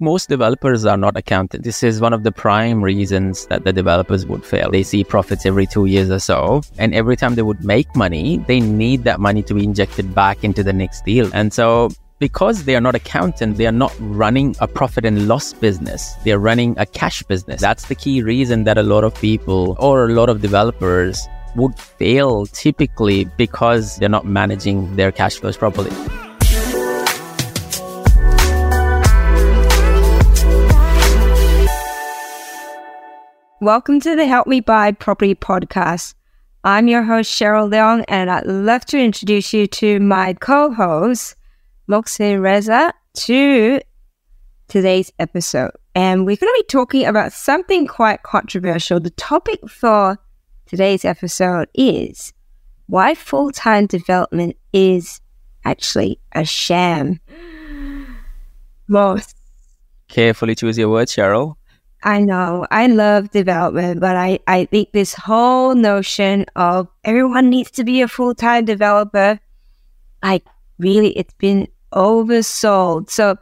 most developers are not accounted. This is one of the prime reasons that the developers would fail. They see profits every two years or so, and every time they would make money, they need that money to be injected back into the next deal. And so because they are not accountant, they are not running a profit and loss business. They are running a cash business. That's the key reason that a lot of people or a lot of developers would fail typically because they're not managing their cash flows properly. Welcome to the Help Me Buy Property podcast. I'm your host, Cheryl Leong, and I'd love to introduce you to my co host, Moxie Reza, to today's episode. And we're going to be talking about something quite controversial. The topic for today's episode is why full time development is actually a sham. Most carefully choose your words, Cheryl. I know I love development, but I, I think this whole notion of everyone needs to be a full time developer, like really, it's been oversold. So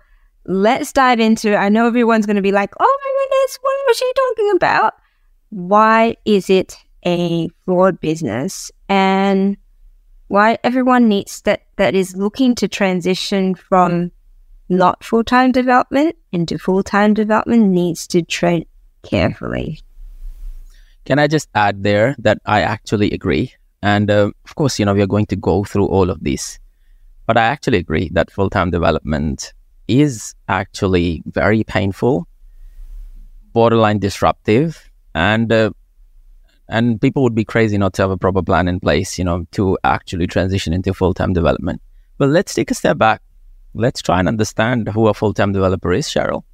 let's dive into it. I know everyone's going to be like, oh my goodness, what was she talking about? Why is it a flawed business? And why everyone needs that, that is looking to transition from not full time development into full time development needs to tread carefully. Can I just add there that I actually agree? And uh, of course, you know, we are going to go through all of this. But I actually agree that full time development is actually very painful, borderline disruptive, and uh, and people would be crazy not to have a proper plan in place, you know, to actually transition into full time development. But let's take a step back let's try and understand who a full time developer is, Cheryl.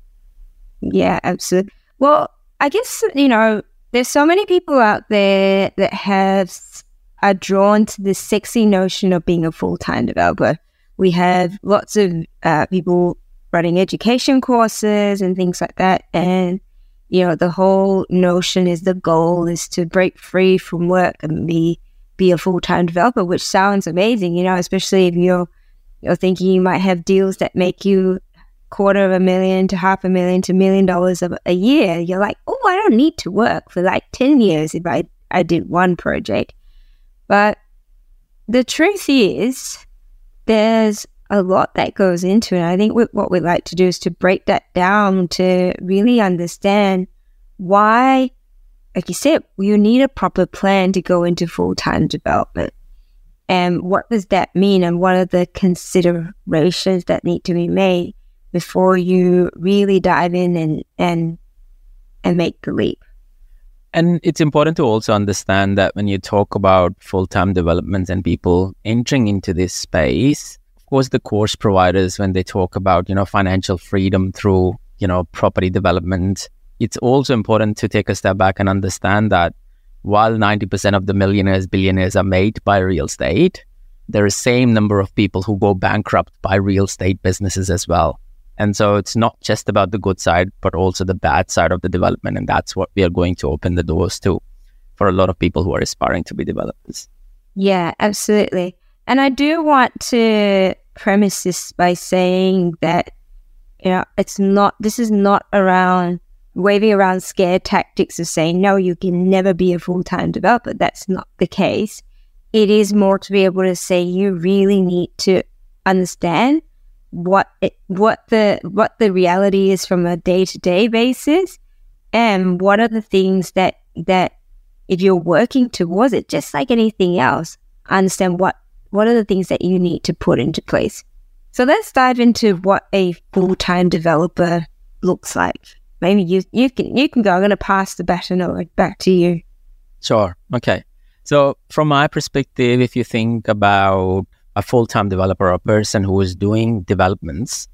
Yeah, absolutely. Well, I guess, you know, there's so many people out there that have are drawn to the sexy notion of being a full time developer. We have lots of uh, people running education courses and things like that. And, you know, the whole notion is the goal is to break free from work and be be a full time developer, which sounds amazing, you know, especially if you're you're thinking you might have deals that make you quarter of a million to half a million to million dollars a, year. You're like, oh, I don't need to work for like 10 years if I, I did one project. But the truth is, there's a lot that goes into it. I think what we'd like to do is to break that down to really understand why, like you said, you need a proper plan to go into full time development. And what does that mean? And what are the considerations that need to be made before you really dive in and, and, and make the leap? And it's important to also understand that when you talk about full time developments and people entering into this space, of course, the course providers, when they talk about, you know, financial freedom through, you know, property development, it's also important to take a step back and understand that while 90% of the millionaires, billionaires are made by real estate, there is same number of people who go bankrupt by real estate businesses as well. And so it's not just about the good side, but also the bad side of the development. And that's what we are going to open the doors to for a lot of people who are aspiring to be developers. Yeah, absolutely. And I do want to premise this by saying that, you know, it's not, this is not around waving around scare tactics of saying, no, you can never be a full time developer. That's not the case. It is more to be able to say you really need to understand what it, what the what the reality is from a day to day basis, and what are the things that that if you're working towards it, just like anything else, understand what what are the things that you need to put into place. So let's dive into what a full time developer looks like maybe you you can you can go. I'm going to pass the baton over back to you. Sure. Okay. So from my perspective, if you think about a full-time developer, a person who is doing developments,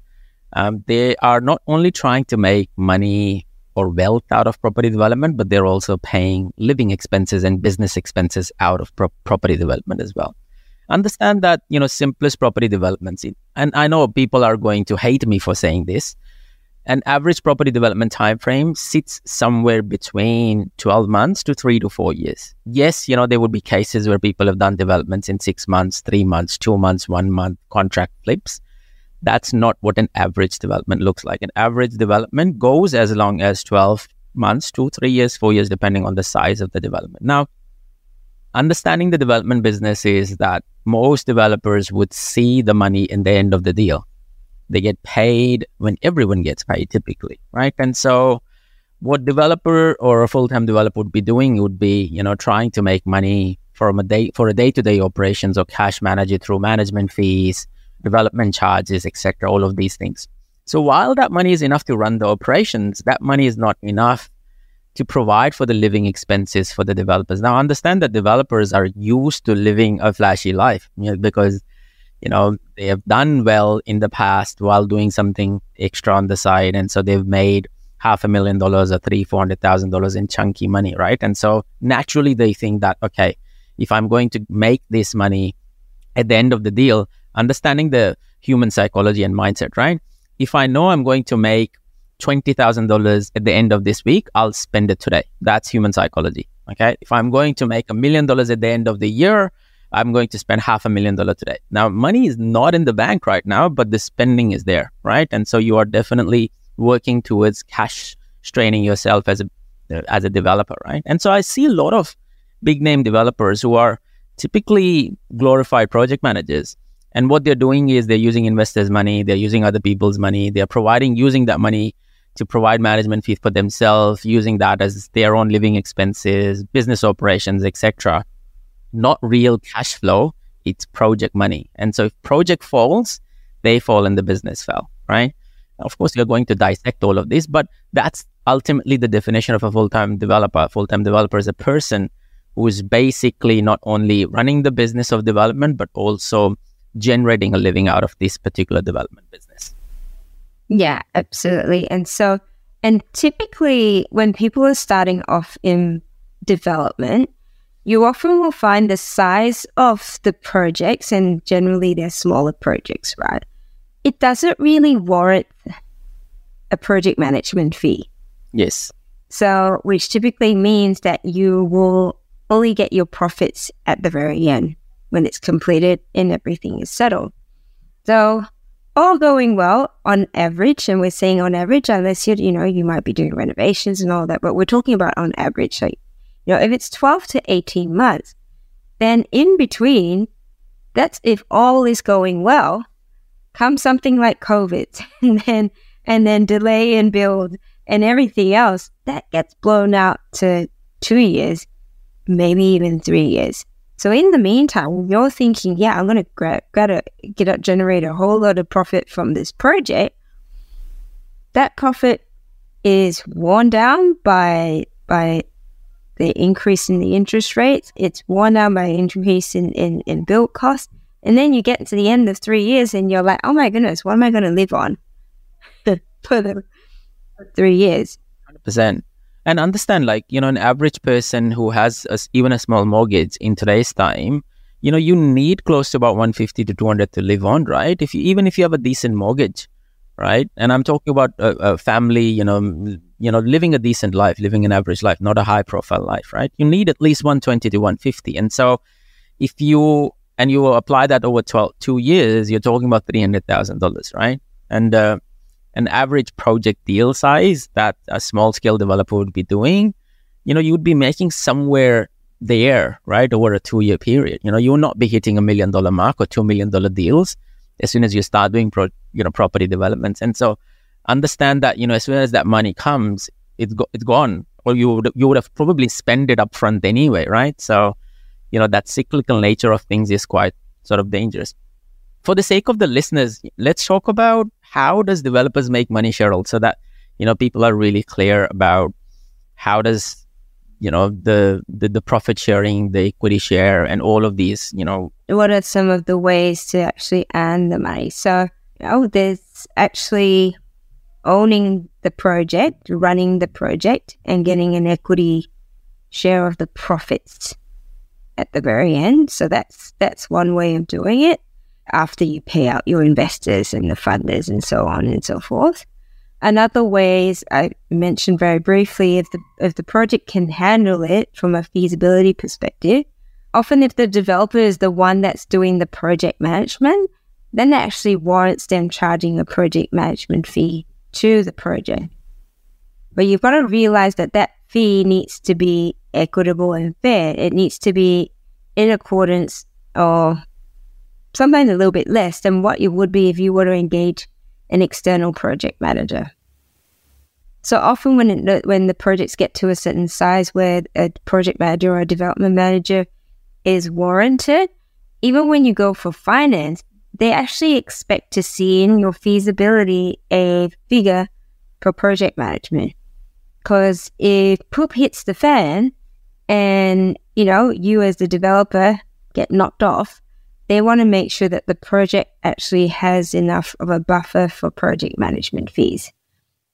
um, they are not only trying to make money or wealth out of property development, but they're also paying living expenses and business expenses out of pro- property development as well. Understand that you know simplest property developments, and I know people are going to hate me for saying this, an average property development time frame sits somewhere between 12 months to 3 to 4 years yes you know there would be cases where people have done developments in 6 months 3 months 2 months 1 month contract flips That's not what an average development looks like. An average development goes as long as 12 months, two, three years, four years, depending on the size of the development. Now, understanding the development business is that most developers would see the money in the end of the deal. They get paid when everyone gets paid typically, right? And so what developer or a full-time developer would be doing would be, you know, trying to make money from a day for a day-to-day operations or cash manage it through management fees, development charges, etc. All of these things. So while that money is enough to run the operations, that money is not enough to provide for the living expenses for the developers. Now, understand that developers are used to living a flashy life you know, because you know they have done well in the past while doing something extra on the side, and so they've made half a million dollars or three, four hundred thousand dollars in chunky money, right? And so naturally they think that okay, if I'm going to make this money at the end of the deal, understanding the human psychology and mindset, right? If I know I'm going to make $20,000 at the end of this week, I'll spend it today. That's human psychology. Okay. If I'm going to make a million dollars at the end of the year, I'm going to spend half a million dollars today. Now, money is not in the bank right now, but the spending is there, right? And so you are definitely working towards cash straining yourself as a as a developer, right? And so I see a lot of big name developers who are typically glorified project managers. And what they're doing is they're using investors' money, they're using other people's money, they're providing using that money to provide management fees for themselves, using that as their own living expenses, business operations, etc. Not real cash flow, it's project money. And so if project falls, they fall and the business fell, right? Of course, you're going to dissect all of this, but that's ultimately the definition of a full-time developer. Full-time developer is a person who is basically not only running the business of development, but also generating a living out of this particular development business. Yeah, absolutely. And so, and typically when people are starting off in development, you often will find the size of the projects, and generally they're smaller projects, right? It doesn't really warrant a project management fee. Yes. So, which typically means that you will only get your profits at the very end when it's completed and everything is settled. So, all going well on average, and we're saying on average, unless you you know you might be doing renovations and all that, but we're talking about on average. Like, you know, if it's twelve to eighteen months, then in between, that's if all is going well, comes something like COVID, and then and then delay and build and everything else that gets blown out to two years, maybe even three years. So in the meantime, you're thinking, yeah, I'm going to gra- gotta get a, generate a whole lot of profit from this project. That profit is worn down by by the increase in the interest rates. It's worn down by increase in, in, in build cost. And then you get to the end of three years and you're like, oh my goodness, what am I going to live on for the three years? 100% and understand like you know an average person who has a, even a small mortgage in today's time you know you need close to about 150 to 200 to live on right if you even if you have a decent mortgage right and i'm talking about a, a family you know you know living a decent life living an average life not a high profile life right you need at least 120 to 150 and so if you and you apply that over 12 two years you're talking about $300000 right and uh, an average project deal size that a small scale developer would be doing, you know, you would be making somewhere there, right, over a two year period. You know, you will not be hitting a million dollar mark or two million dollar deals as soon as you start doing pro, you know property developments. And so, understand that you know as soon as that money comes, it's go- it's gone, or you would you would have probably spent it up front anyway, right? So, you know that cyclical nature of things is quite sort of dangerous. For the sake of the listeners, let's talk about how does developers make money, Cheryl, so that you know people are really clear about how does you know the, the the profit sharing, the equity share, and all of these. You know, what are some of the ways to actually earn the money? So, oh, there's actually owning the project, running the project, and getting an equity share of the profits at the very end. So that's that's one way of doing it after you pay out your investors and the funders and so on and so forth. Another way is I mentioned very briefly if the if the project can handle it from a feasibility perspective. Often if the developer is the one that's doing the project management, then that actually warrants them charging a project management fee to the project. But you've got to realize that that fee needs to be equitable and fair. It needs to be in accordance or sometimes a little bit less than what it would be if you were to engage an external project manager. So often when it, when the projects get to a certain size where a project manager or a development manager is warranted, even when you go for finance, they actually expect to see in your feasibility a figure for project management. Because if poop hits the fan and, you know, you as the developer get knocked off, they want to make sure that the project actually has enough of a buffer for project management fees.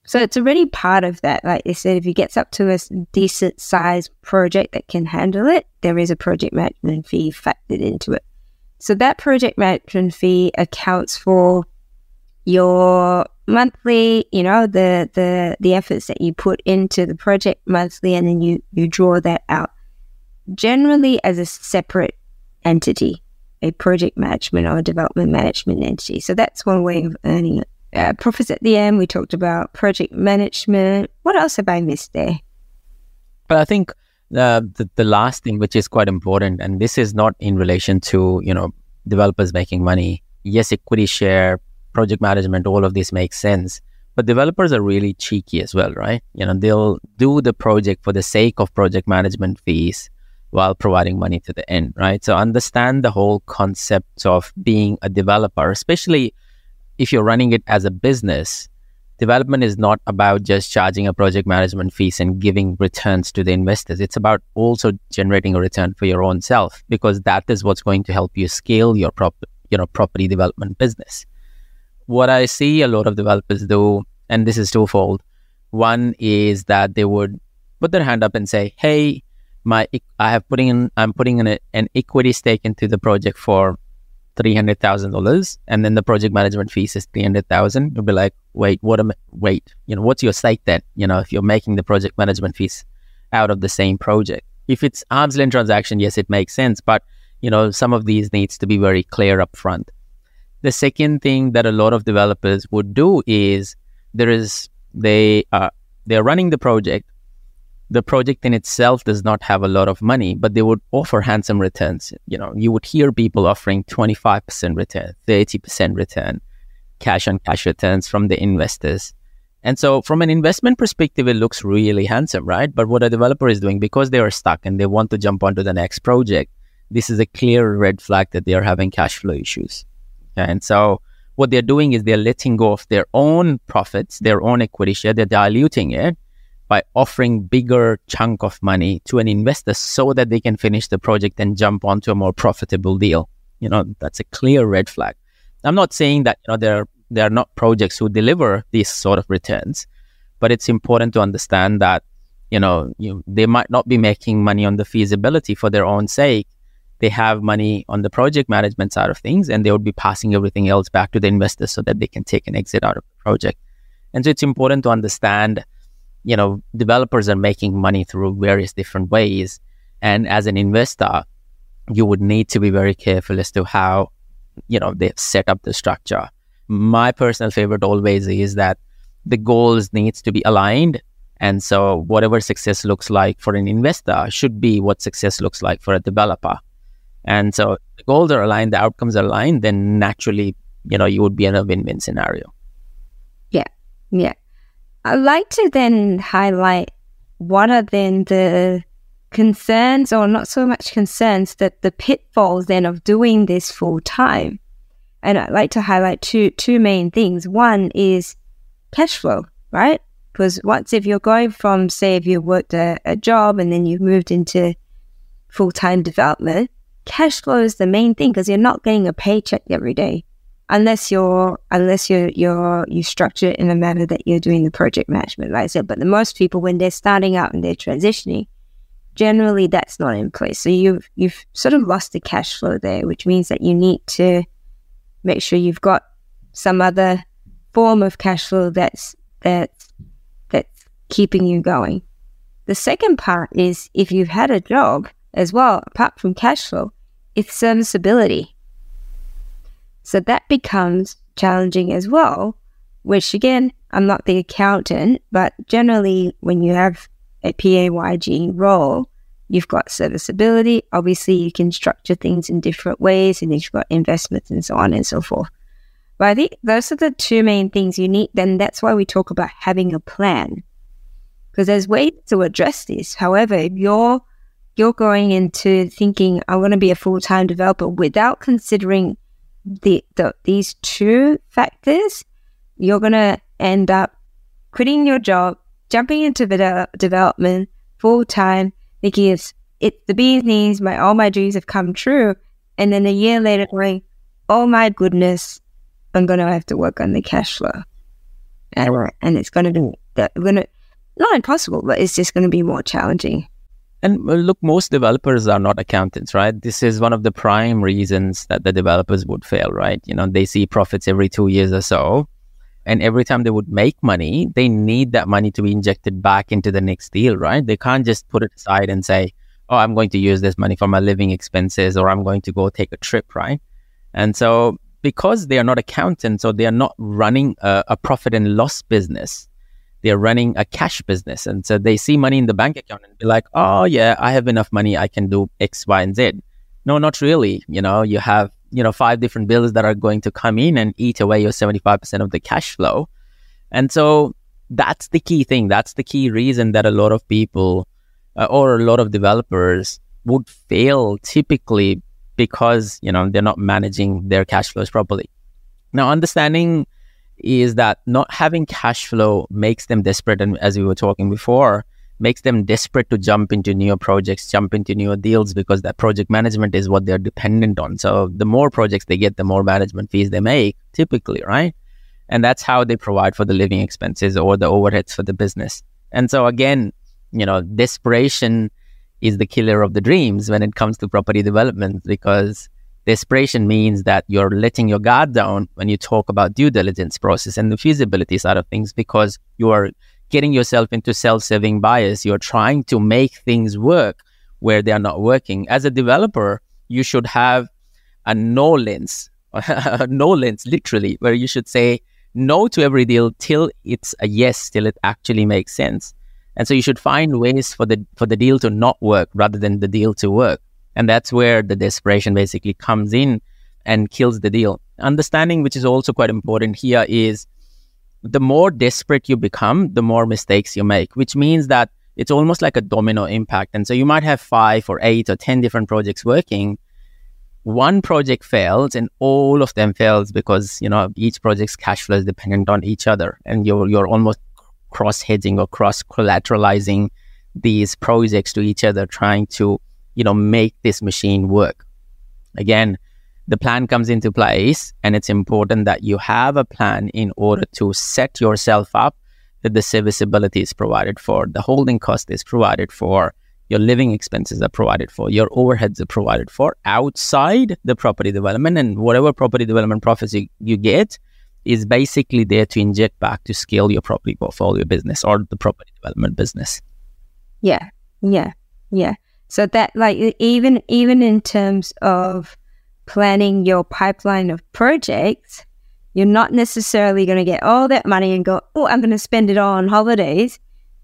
So it's already part of that. Like I said, if it gets up to a decent size project that can handle it, there is a project management fee factored into it. So that project management fee accounts for your monthly, you know, the the the efforts that you put into the project monthly and then you you draw that out. Generally as a separate entity, a project management or development management entity. So that's one way of earning it uh, profits at the end. We talked about project management. What else have I missed there? But I think the, the, the last thing, which is quite important, and this is not in relation to you know developers making money. Yes, equity share, project management, all of this makes sense. But developers are really cheeky as well, right? You know, they'll do the project for the sake of project management fees while providing money to the end, right? So understand the whole concept of being a developer, especially if you're running it as a business, development is not about just charging a project management fees and giving returns to the investors. It's about also generating a return for your own self because that is what's going to help you scale your prop, you know, property development business. What I see a lot of developers do, and this is twofold. One is that they would put their hand up and say, "Hey, my I have putting in I'm putting in a, an equity stake into the project for $300,000 and then the project management fees is 300,000 you'll be like wait what am wait you know what's your stake then you know if you're making the project management fees out of the same project? If it's arm's length transaction yes it makes sense but you know some of these needs to be very clear up front. The second thing that a lot of developers would do is there is they are they're running the project the project in itself does not have a lot of money, but they would offer handsome returns. You know, you would hear people offering 25% return, 30% return, cash on cash returns from the investors. And so from an investment perspective, it looks really handsome, right? But what a developer is doing because they are stuck and they want to jump onto the next project, this is a clear red flag that they are having cash flow issues. And so what they're doing is they're letting go of their own profits, their own equity share, they're diluting it by offering bigger chunk of money to an investor so that they can finish the project and jump onto a more profitable deal. You know, that's a clear red flag. I'm not saying that, you know, there are, there are not projects who deliver these sort of returns, but it's important to understand that, you know, you, they might not be making money on the feasibility for their own sake. They have money on the project management side of things and they would be passing everything else back to the investors so that they can take an exit out of the project. And so it's important to understand you know, developers are making money through various different ways. And as an investor, you would need to be very careful as to how, you know, they've set up the structure. My personal favorite always is that the goals needs to be aligned. And so whatever success looks like for an investor should be what success looks like for a developer. And so the goals are aligned, the outcomes are aligned, then naturally, you know, you would be in a win-win scenario. Yeah. Yeah. I'd like to then highlight what are then the concerns, or not so much concerns, that the pitfalls then of doing this full time. And I'd like to highlight two two main things. One is cash flow, right? Because once if you're going from, say, if you worked a, a job and then you've moved into full time development, cash flow is the main thing because you're not getting a paycheck every day unless you're unless you're you're you structure it in a manner that you're doing the project management, like I said. But the most people when they're starting out and they're transitioning, generally that's not in place. So you've you've sort of lost the cash flow there, which means that you need to make sure you've got some other form of cash flow that's that's that's keeping you going. The second part is if you've had a job as well, apart from cash flow, it's serviceability So that becomes challenging as well, which again, I'm not the accountant, but generally when you have a PAYG role, you've got serviceability. Obviously, you can structure things in different ways and you've got investments and so on and so forth. But I think those are the two main things you need. Then that's why we talk about having a plan. Because there's ways to address this. However, if you're you're going into thinking I'm going to be a full time developer without considering the, the these two factors, you're going to end up quitting your job, jumping into de- development full time, thinking it's the bee's knees, my all my dreams have come true, and then a year later going, oh my goodness, I'm to have to work on the cash flow, and, and it's to be that to not impossible, but it's just to be more challenging. And uh, look, most developers are not accountants, right? This is one of the prime reasons that the developers would fail, right? You know, they see profits every two years or so. And every time they would make money, they need that money to be injected back into the next deal, right? They can't just put it aside and say, oh, I'm going to use this money for my living expenses or I'm going to go take a trip, right? And so because they are not accountants or they are not running a, a profit and loss business, they're running a cash business. And so they see money in the bank account and be like, oh, yeah, I have enough money. I can do X, Y, and Z. No, not really. You know, you have, you know, five different bills that are going to come in and eat away your 75% of the cash flow. And so that's the key thing. That's the key reason that a lot of people uh, or a lot of developers would fail typically because, you know, they're not managing their cash flows properly. Now, understanding is that not having cash flow makes them desperate. And as we were talking before, makes them desperate to jump into new projects, jump into new deals because that project management is what they're dependent on. So the more projects they get, the more management fees they make, typically, right? And that's how they provide for the living expenses or the overheads for the business. And so again, you know, desperation is the killer of the dreams when it comes to property development because Desperation means that you're letting your guard down when you talk about due diligence process and the feasibility side of things because you are getting yourself into self-serving bias. You're trying to make things work where they are not working. As a developer, you should have a no lens, no lens, literally, where you should say no to every deal till it's a yes, till it actually makes sense. And so you should find ways for the for the deal to not work rather than the deal to work. And that's where the desperation basically comes in and kills the deal. Understanding, which is also quite important here, is the more desperate you become, the more mistakes you make, which means that it's almost like a domino impact. And so you might have five or eight or 10 different projects working. One project fails and all of them fails because, you know, each project's cash flow is dependent on each other and you're, you're almost cross hedging or cross collateralizing these projects to each other, trying to you know, make this machine work. Again, the plan comes into place and it's important that you have a plan in order to set yourself up that the serviceability is provided for, the holding cost is provided for, your living expenses are provided for, your overheads are provided for outside the property development and whatever property development profits you, you get is basically there to inject back to scale your property portfolio business or the property development business. Yeah. Yeah. Yeah. So that like even even in terms of planning your pipeline of projects, you're not necessarily going to get all that money and go, oh, I'm going to spend it all on holidays.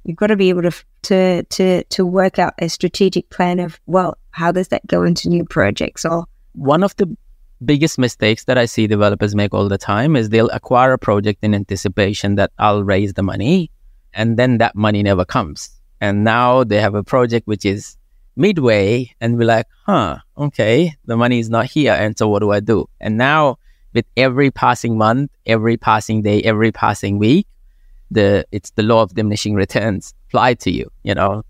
You've got to be able to to to to work out a strategic plan of well, how does that go into new projects? Or one of the biggest mistakes that I see developers make all the time is they'll acquire a project in anticipation that I'll raise the money, and then that money never comes. And now they have a project which is midway and be like, huh, okay, the money is not here. And so what do I do? And now with every passing month, every passing day, every passing week, the it's the law of diminishing returns apply to you, you know.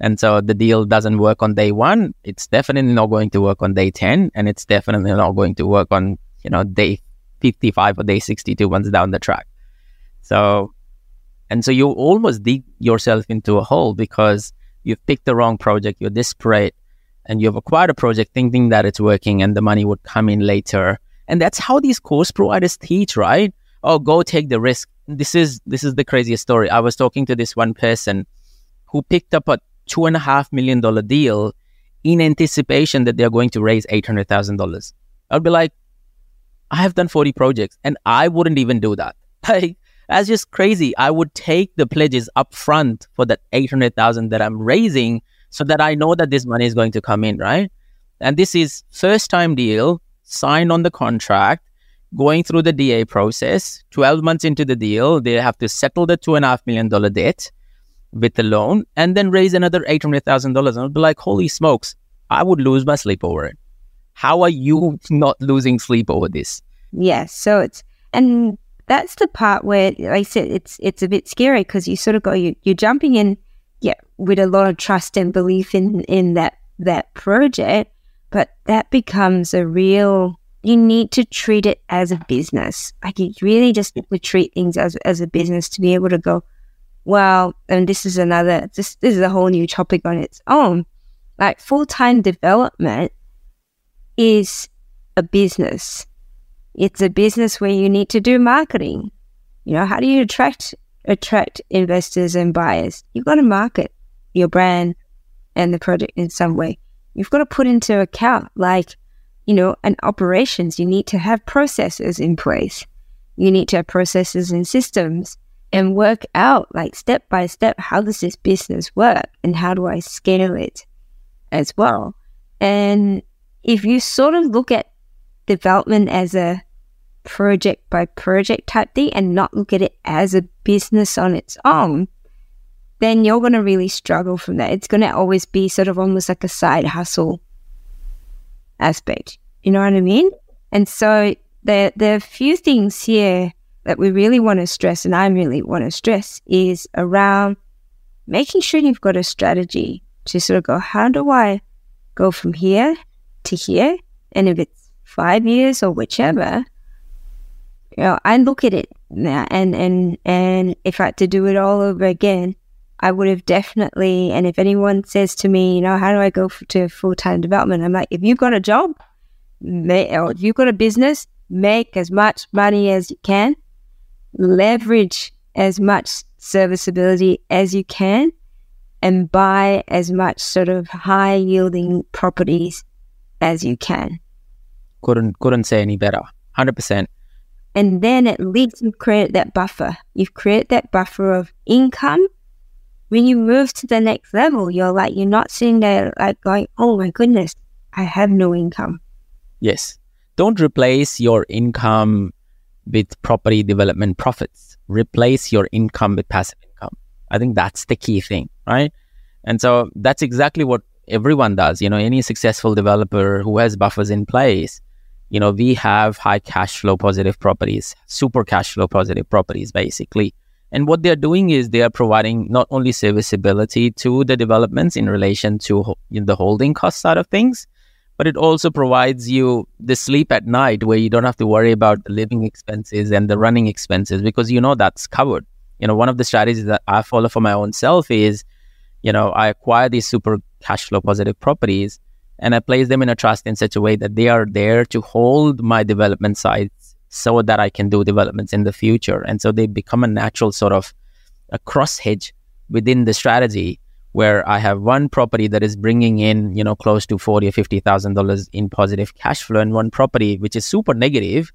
And so the deal doesn't work on day one. It's definitely not going to work on day 10. And it's definitely not going to work on, you know, day 55 or day 62 once down the track. So, and so you almost dig yourself into a hole because you've picked the wrong project, you're desperate, and you've acquired a project thinking that it's working and the money would come in later. And that's how these course providers teach, right? Oh, go take the risk. This is this is the craziest story. I was talking to this one person who picked up a two and a half million dollar deal in anticipation that they're going to raise eight hundred thousand dollars. I'd be like, I have done 40 projects and I wouldn't even do that. Like, that's just crazy. I would take the pledges up front for that 800,000 that I'm raising so that I know that this money is going to come in, right? And this is first time deal, signed on the contract, going through the DA process. 12 months into the deal, they have to settle the $2.5 million debt with the loan and then raise another $800,000. And I'd be like, holy smokes, I would lose my sleep over it. How are you not losing sleep over this? Yes. So it's, and that's the part where, like I said, it's, it's a bit scary because you sort of go, you, you're jumping in, yeah, with a lot of trust and belief in, in that, that project, but that becomes a real, you need to treat it as a business. Like you really just treat things as, as a business to be able to go, well, and this is another, this, this is a whole new topic on its own. Like full time development is a business. It's a business where you need to do marketing. You know, how do you attract attract investors and buyers? You've got to market your brand and the project in some way. You've got to put into account like, you know, and operations. You need to have processes in place. You need to have processes and systems and work out like step by step how does this business work and how do I scale it as well. And if you sort of look at development as a project by project type thing and not look at it as a business on its own, then you're going to really struggle from that. It's going to always be sort of almost like a side hustle aspect. You know what I mean? And so there, there are a few things here that we really want to stress, and I really want to stress, is around making sure you've got a strategy to sort of go, how do I go from here to here. And if it's five years or whichever, you know, I look at it now and, and, and if I had to do it all over again, I would have definitely, and if anyone says to me, you know, how do I go to full time development? I'm like, if you've got a job, or if you've got a business, make as much money as you can, leverage as much serviceability as you can, and buy as much sort of high yielding properties as you can. Couldn't couldn't say any better. Hundred percent. And then at least you've created that buffer. You've created that buffer of income. When you move to the next level, you're like you're not sitting there like going, Oh my goodness, I have no income. Yes. Don't replace your income with property development profits. Replace your income with passive income. I think that's the key thing, right? And so that's exactly what everyone does. You know, any successful developer who has buffers in place, you know, we have high cash flow positive properties, super cash flow positive properties, basically. And what they're doing is they are providing not only serviceability to the developments in relation to the holding cost side of things, but it also provides you the sleep at night where you don't have to worry about the living expenses and the running expenses because you know that's covered. You know, one of the strategies that I follow for my own self is, you know, I acquire these super cash flow positive properties and I place them in a trust in such a way that they are there to hold my development sites so that I can do developments in the future. And so they become a natural sort of a cross hedge within the strategy where I have one property that is bringing in, you know, close to forty or fifty thousand dollars in positive cash flow, and one property which is super negative,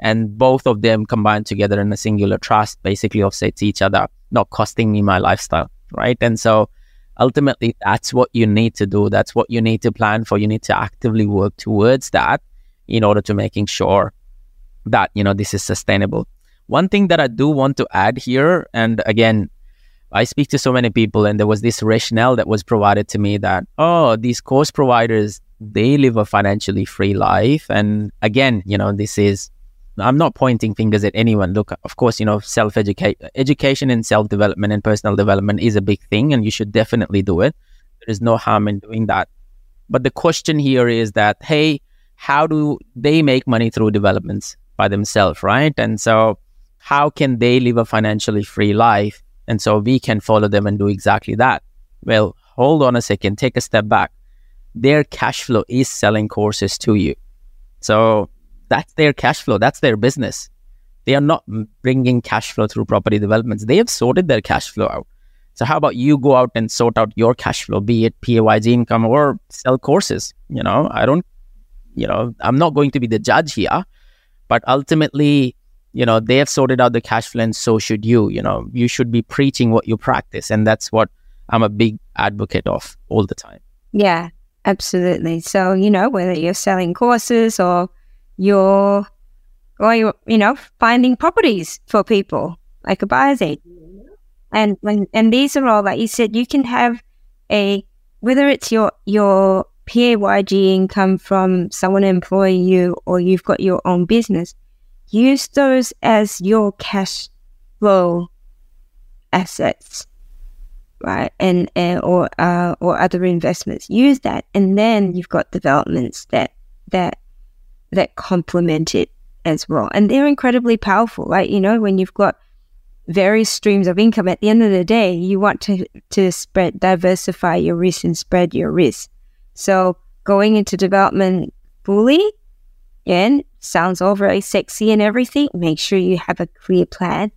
and both of them combined together in a singular trust basically offsets each other, not costing me my lifestyle, right? And so ultimately that's what you need to do. That's what you need to plan for. You need to actively work towards that in order to making sure that you know this is sustainable. One thing that i do want to add here and again i speak to so many people and there was this rationale that was provided to me that oh these course providers they live a financially free life. And again you know this is I'm not pointing fingers at anyone. Look, of course, you know, self educate, education and self development and personal development is a big thing, and you should definitely do it. There is no harm in doing that. But the question here is that, hey, how do they make money through developments by themselves, right? And so, how can they live a financially free life? And so, we can follow them and do exactly that. Well, hold on a second, take a step back. Their cash flow is selling courses to you. So, that's their cash flow. That's their business. They are not bringing cash flow through property developments. They have sorted their cash flow out. So how about you go out and sort out your cash flow, be it PAYG income or sell courses? You know, I don't, you know, I'm not going to be the judge here, But ultimately, you know, they have sorted out the cash flow and so should you. You know, you should be preaching what you practice. And that's what I'm a big advocate of all the time. Yeah, absolutely. So, you know, whether you're selling courses or you're or you're, you know, finding properties for people like a buyer's agent. And when and these are all like you said, you can have a whether it's your your PAYG income from someone employing you or you've got your own business, use those as your cash flow assets, right? And, and or uh, or other investments. Use that, and then you've got developments that that that complement it as well, and they're incredibly powerful. Right? You know, when you've got various streams of income, at the end of the day, you want to to spread diversify your risk and spread your risk. So going into development fully, and sounds all very eh, sexy and everything. Make sure you have a clear plan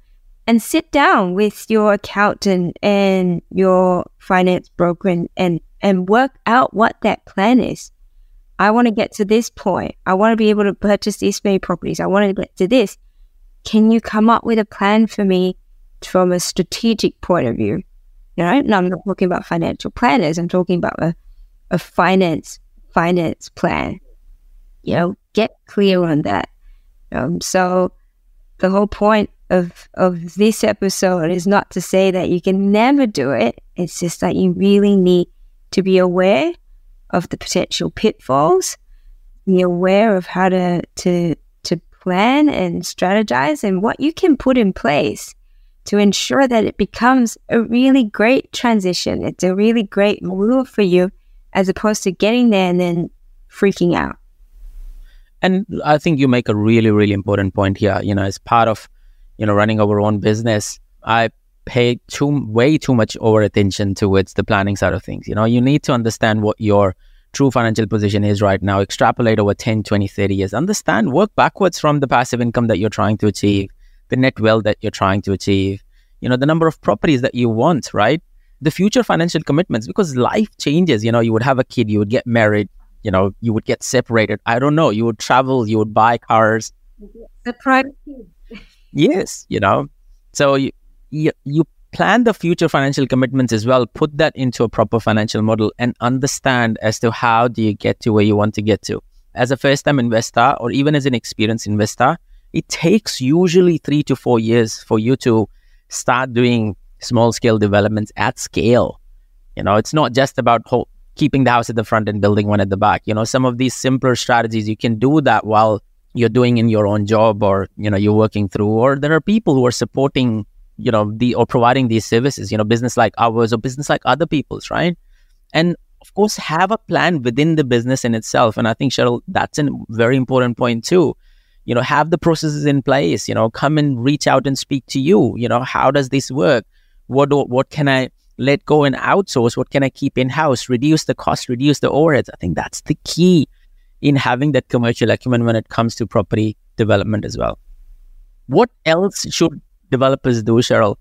and sit down with your accountant and your finance broker and, and work out what that plan is. I want to get to this point. I want to be able to purchase these many properties. I want to get to this. Can you come up with a plan for me from a strategic point of view? You know, no, I'm not talking about financial planners. I'm talking about a, a finance finance plan. You know, get clear on that. Um, so the whole point of of this episode is not to say that you can never do it. It's just that you really need to be aware of the potential pitfalls, be aware of how to to to plan and strategize and what you can put in place to ensure that it becomes a really great transition. It's a really great move for you as opposed to getting there and then freaking out. And I think you make a really, really important point here. You know, as part of, you know, running our own business, I pay too way too much over attention towards the planning side of things. You know, you need to understand what your true financial position is right now, extrapolate over 10, 20, 30 years, understand, work backwards from the passive income that you're trying to achieve, the net wealth that you're trying to achieve, you know, the number of properties that you want, right? The future financial commitments, because life changes. You know, you would have a kid, you would get married, you know, you would get separated. I don't know. You would travel, you would buy cars. The private Yes, you know. So you, you you plan the future financial commitments as well. Put that into a proper financial model and understand as to how do you get to where you want to get to. As a first-time investor or even as an experienced investor, it takes usually three to four years for you to start doing small-scale developments at scale. You know, it's not just about ho- keeping the house at the front and building one at the back. You know, some of these simpler strategies, you can do that while you're doing in your own job or, you know, you're working through, or there are people who are supporting, you know, the, or providing these services, you know, business like ours or business like other people's, right? And of course, have a plan within the business in itself. And I think, Cheryl, that's a very important point too. You know, have the processes in place, you know, come and reach out and speak to you. You know, how does this work? What, do, what can I, let go and outsource? What can I keep in house? Reduce the cost, reduce the overheads. I think that's the key in having that commercial acumen when it comes to property development as well. What else should developers do, Cheryl,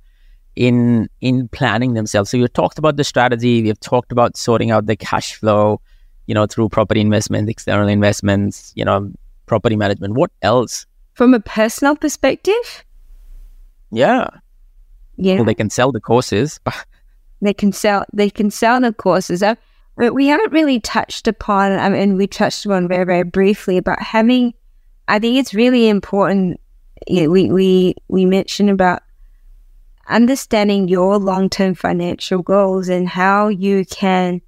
in in planning themselves? So you talked about the strategy. We've talked about sorting out the cash flow, you know, through property investments, external investments, you know, property management. What else? From a personal perspective? Yeah. Yeah. Well, they can sell the courses, they can sell they can sell the courses. Uh, but we haven't really touched upon. I mean, we touched upon very very briefly about having. I think it's really important. We we we mentioned about understanding your long term financial goals and how you can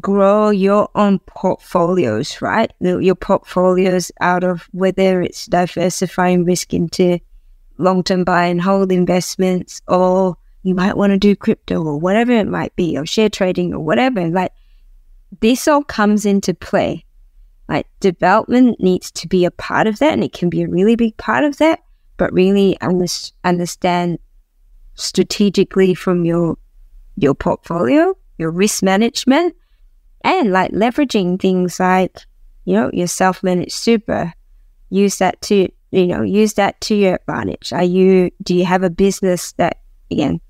grow your own portfolios, right? Your portfolios out of whether it's diversifying risk into long term buy and hold investments or you might want to do crypto or whatever it might be, or share trading or whatever. Like this all comes into play. Like development needs to be a part of that, and it can be a really big part of that. But really understand strategically from your your portfolio, your risk management, and like leveraging things like you know your self managed super. Use that to you know use that to your advantage. Are you do you have a business that again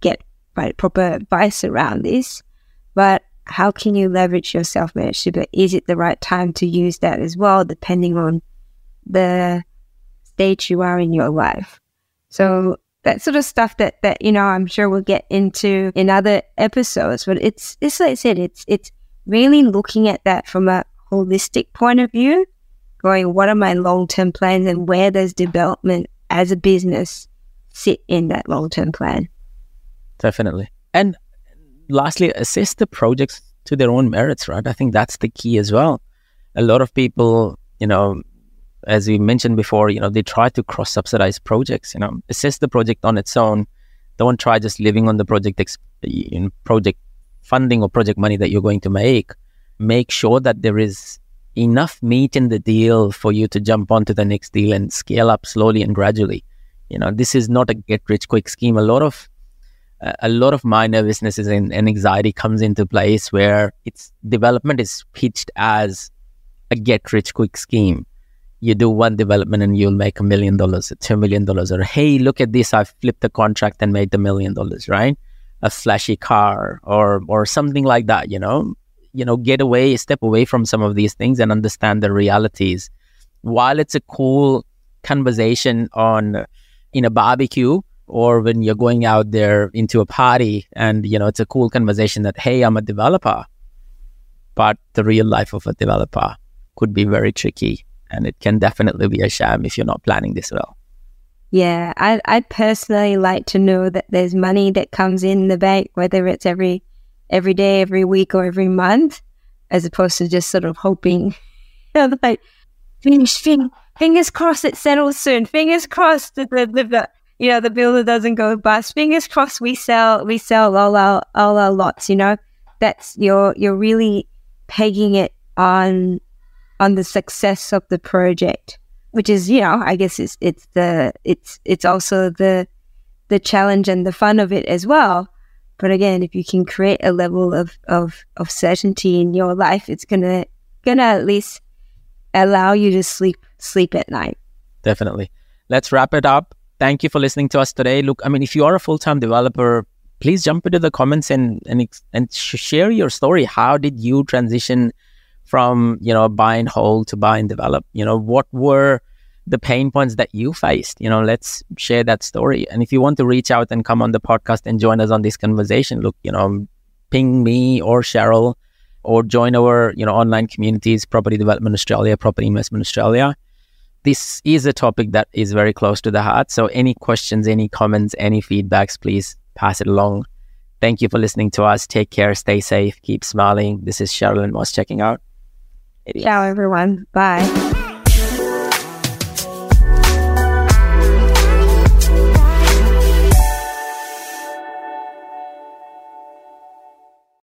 get right, proper advice around this. But how can you leverage your self super? Is it the right time to use that as well, depending on the stage you are in your life. So that sort of stuff that that you know I'm sure we'll get into in other episodes. But it's it's like I said, it's it's really looking at that from a holistic point of view, going what are my long term plans and where does development as a business sit in that long term plan. Definitely. And lastly, assess the projects to their own merits, right? I think that's the key as well. A lot of people, you know, as we mentioned before, you know, they try to cross subsidize projects, you know, assess the project on its own. Don't try just living on the project ex- in project funding or project money that you're going to make. Make sure that there is enough meat in the deal for you to jump onto the next deal and scale up slowly and gradually. You know, this is not a get rich quick scheme. A lot of a lot of my nervousness and, and anxiety comes into place where its development is pitched as a get rich quick scheme you do one development and you'll make a million dollars, two million dollars, or hey, look at this, I flipped the contract and made the million dollars, right? A flashy car or or something like that, you know. You know, get away, step away from some of these things and understand the realities. While it's a cool conversation on in a barbecue or when you're going out there into a party and you know it's a cool conversation that hey i'm a developer but the real life of a developer could be very tricky and it can definitely be a sham if you're not planning this well. Yeah, I I personally like to know that there's money that comes in the bank, whether it's every every day, every week, or every month, as opposed to just sort of hoping, you know, like fingers, fingers crossed it settles soon. Fingers crossed that you know the builder doesn't go bust. Fingers crossed we sell we sell all our all our lots. You know, that's you're you're really pegging it on on the success of the project, which is, you know, I guess it's it's the it's it's also the the challenge and the fun of it as well. But again, if you can create a level of of, of certainty in your life, it's gonna gonna at least allow you to sleep sleep at night. Definitely. Let's wrap it up. Thank you for listening to us today. Look, I mean, if you are a full time developer, please jump into the comments and and and share your story. How did you transition from you know buy and hold to buy and develop you know what were the pain points that you faced you know let's share that story and if you want to reach out and come on the podcast and join us on this conversation look you know ping me or cheryl or join our you know online communities property development australia property investment australia this is a topic that is very close to the heart. So any questions any comments any feedbacks please pass it along. Thank you for listening to us. Take care. Stay safe. Keep smiling. This is cheryl and moss checking out. Ciao, everyone. Bye.